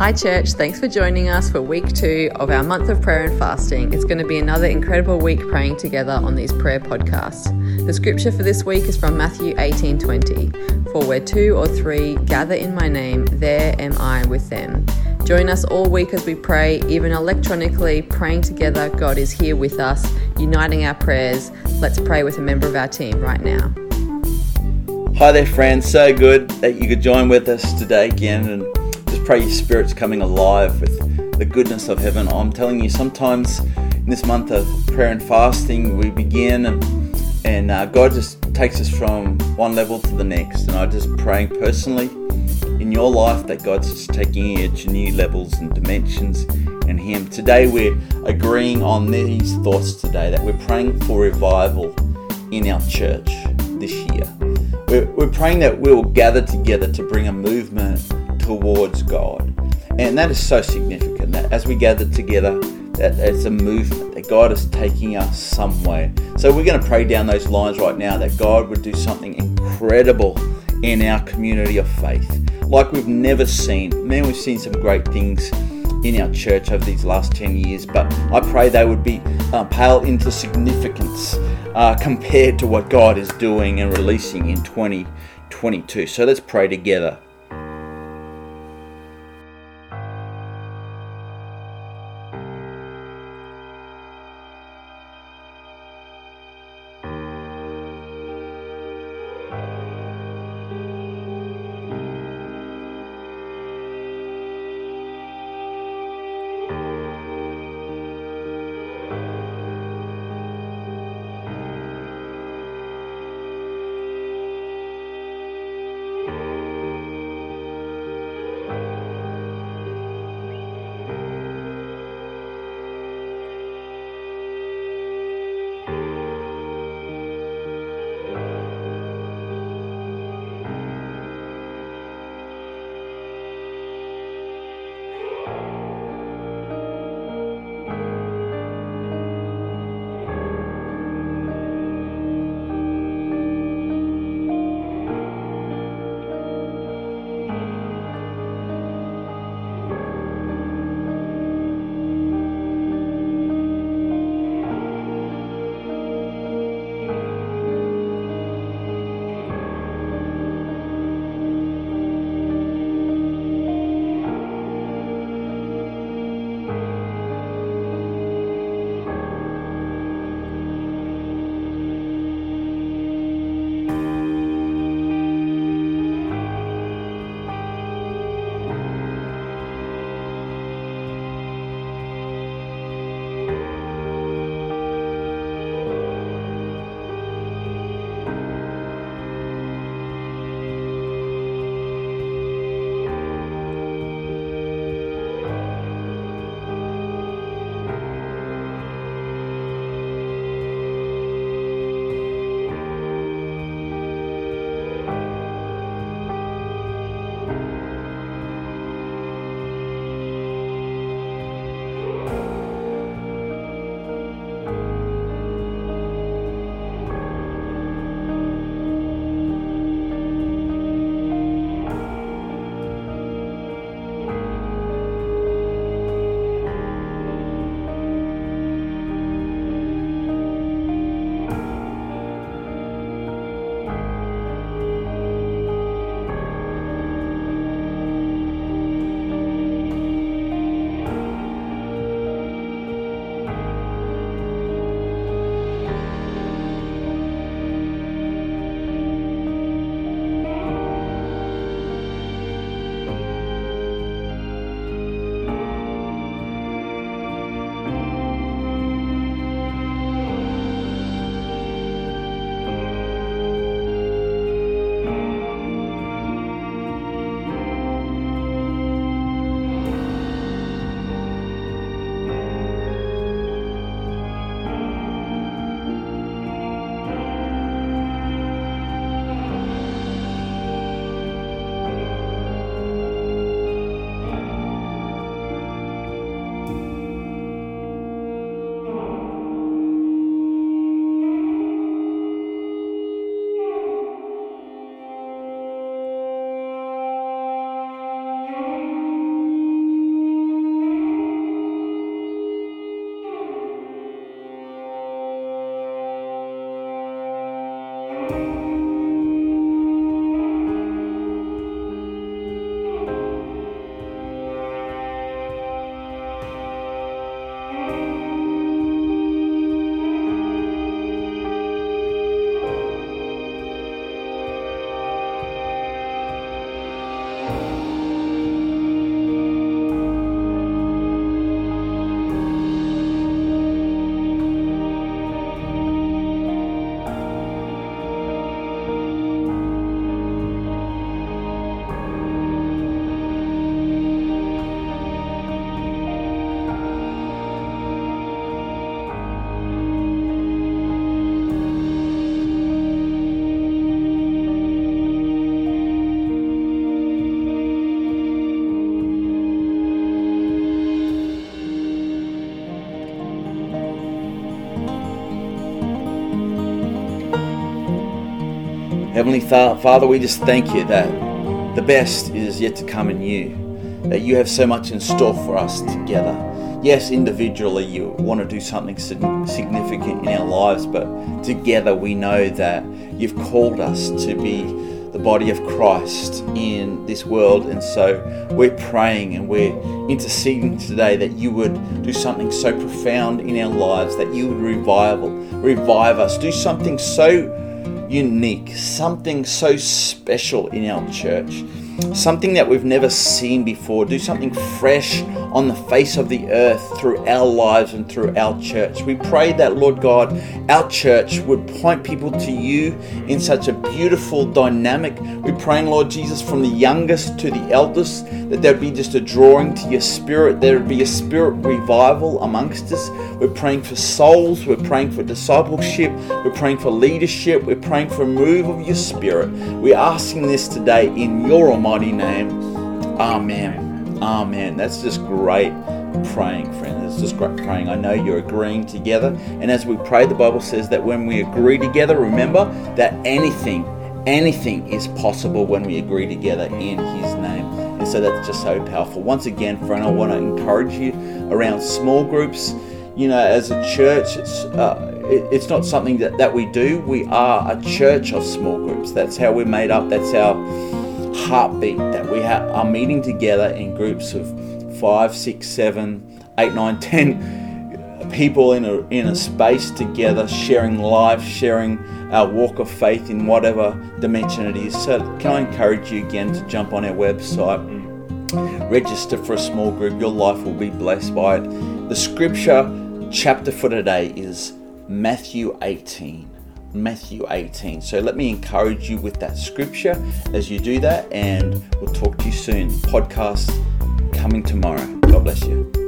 Hi, church. Thanks for joining us for week two of our month of prayer and fasting. It's going to be another incredible week praying together on these prayer podcasts. The scripture for this week is from Matthew 18 20. For where two or three gather in my name, there am I with them. Join us all week as we pray, even electronically, praying together. God is here with us, uniting our prayers. Let's pray with a member of our team right now. Hi there, friends. So good that you could join with us today again and pray your spirit's coming alive with the goodness of heaven. I'm telling you, sometimes in this month of prayer and fasting, we begin and, and uh, God just takes us from one level to the next. And I'm just praying personally in your life that God's just taking you to new levels and dimensions in Him. Today, we're agreeing on these thoughts today that we're praying for revival in our church this year. We're, we're praying that we'll gather together to bring a movement towards God. And that is so significant that as we gather together, that it's a movement, that God is taking us somewhere. So we're going to pray down those lines right now that God would do something incredible in our community of faith, like we've never seen. Man, we've seen some great things in our church over these last 10 years, but I pray they would be uh, pale into significance uh, compared to what God is doing and releasing in 2022. So let's pray together. Heavenly Father, we just thank you that the best is yet to come in you, that you have so much in store for us together. Yes, individually you want to do something significant in our lives, but together we know that you've called us to be the body of Christ in this world. And so we're praying and we're interceding today that you would do something so profound in our lives, that you would revive, revive us, do something so unique, something so special in our church something that we've never seen before, do something fresh on the face of the earth through our lives and through our church. We pray that, Lord God, our church would point people to you in such a beautiful dynamic. We pray, Lord Jesus, from the youngest to the eldest, that there'd be just a drawing to your spirit, there would be a spirit revival amongst us. We're praying for souls, we're praying for discipleship, we're praying for leadership, we're praying for a move of your spirit. We're asking this today in your almighty mighty name. Amen. Amen. That's just great praying, friend. That's just great praying. I know you're agreeing together. And as we pray, the Bible says that when we agree together, remember that anything, anything is possible when we agree together in His name. And so that's just so powerful. Once again, friend, I want to encourage you around small groups. You know, as a church, it's uh, it's not something that, that we do. We are a church of small groups. That's how we're made up. That's our heartbeat that we ha- are meeting together in groups of five, six, seven, eight, nine, ten people in a in a space together, sharing life, sharing our walk of faith in whatever dimension it is. So, can I encourage you again to jump on our website, register for a small group? Your life will be blessed by it. The scripture chapter for today is Matthew 18. Matthew 18. So let me encourage you with that scripture as you do that, and we'll talk to you soon. Podcast coming tomorrow. God bless you.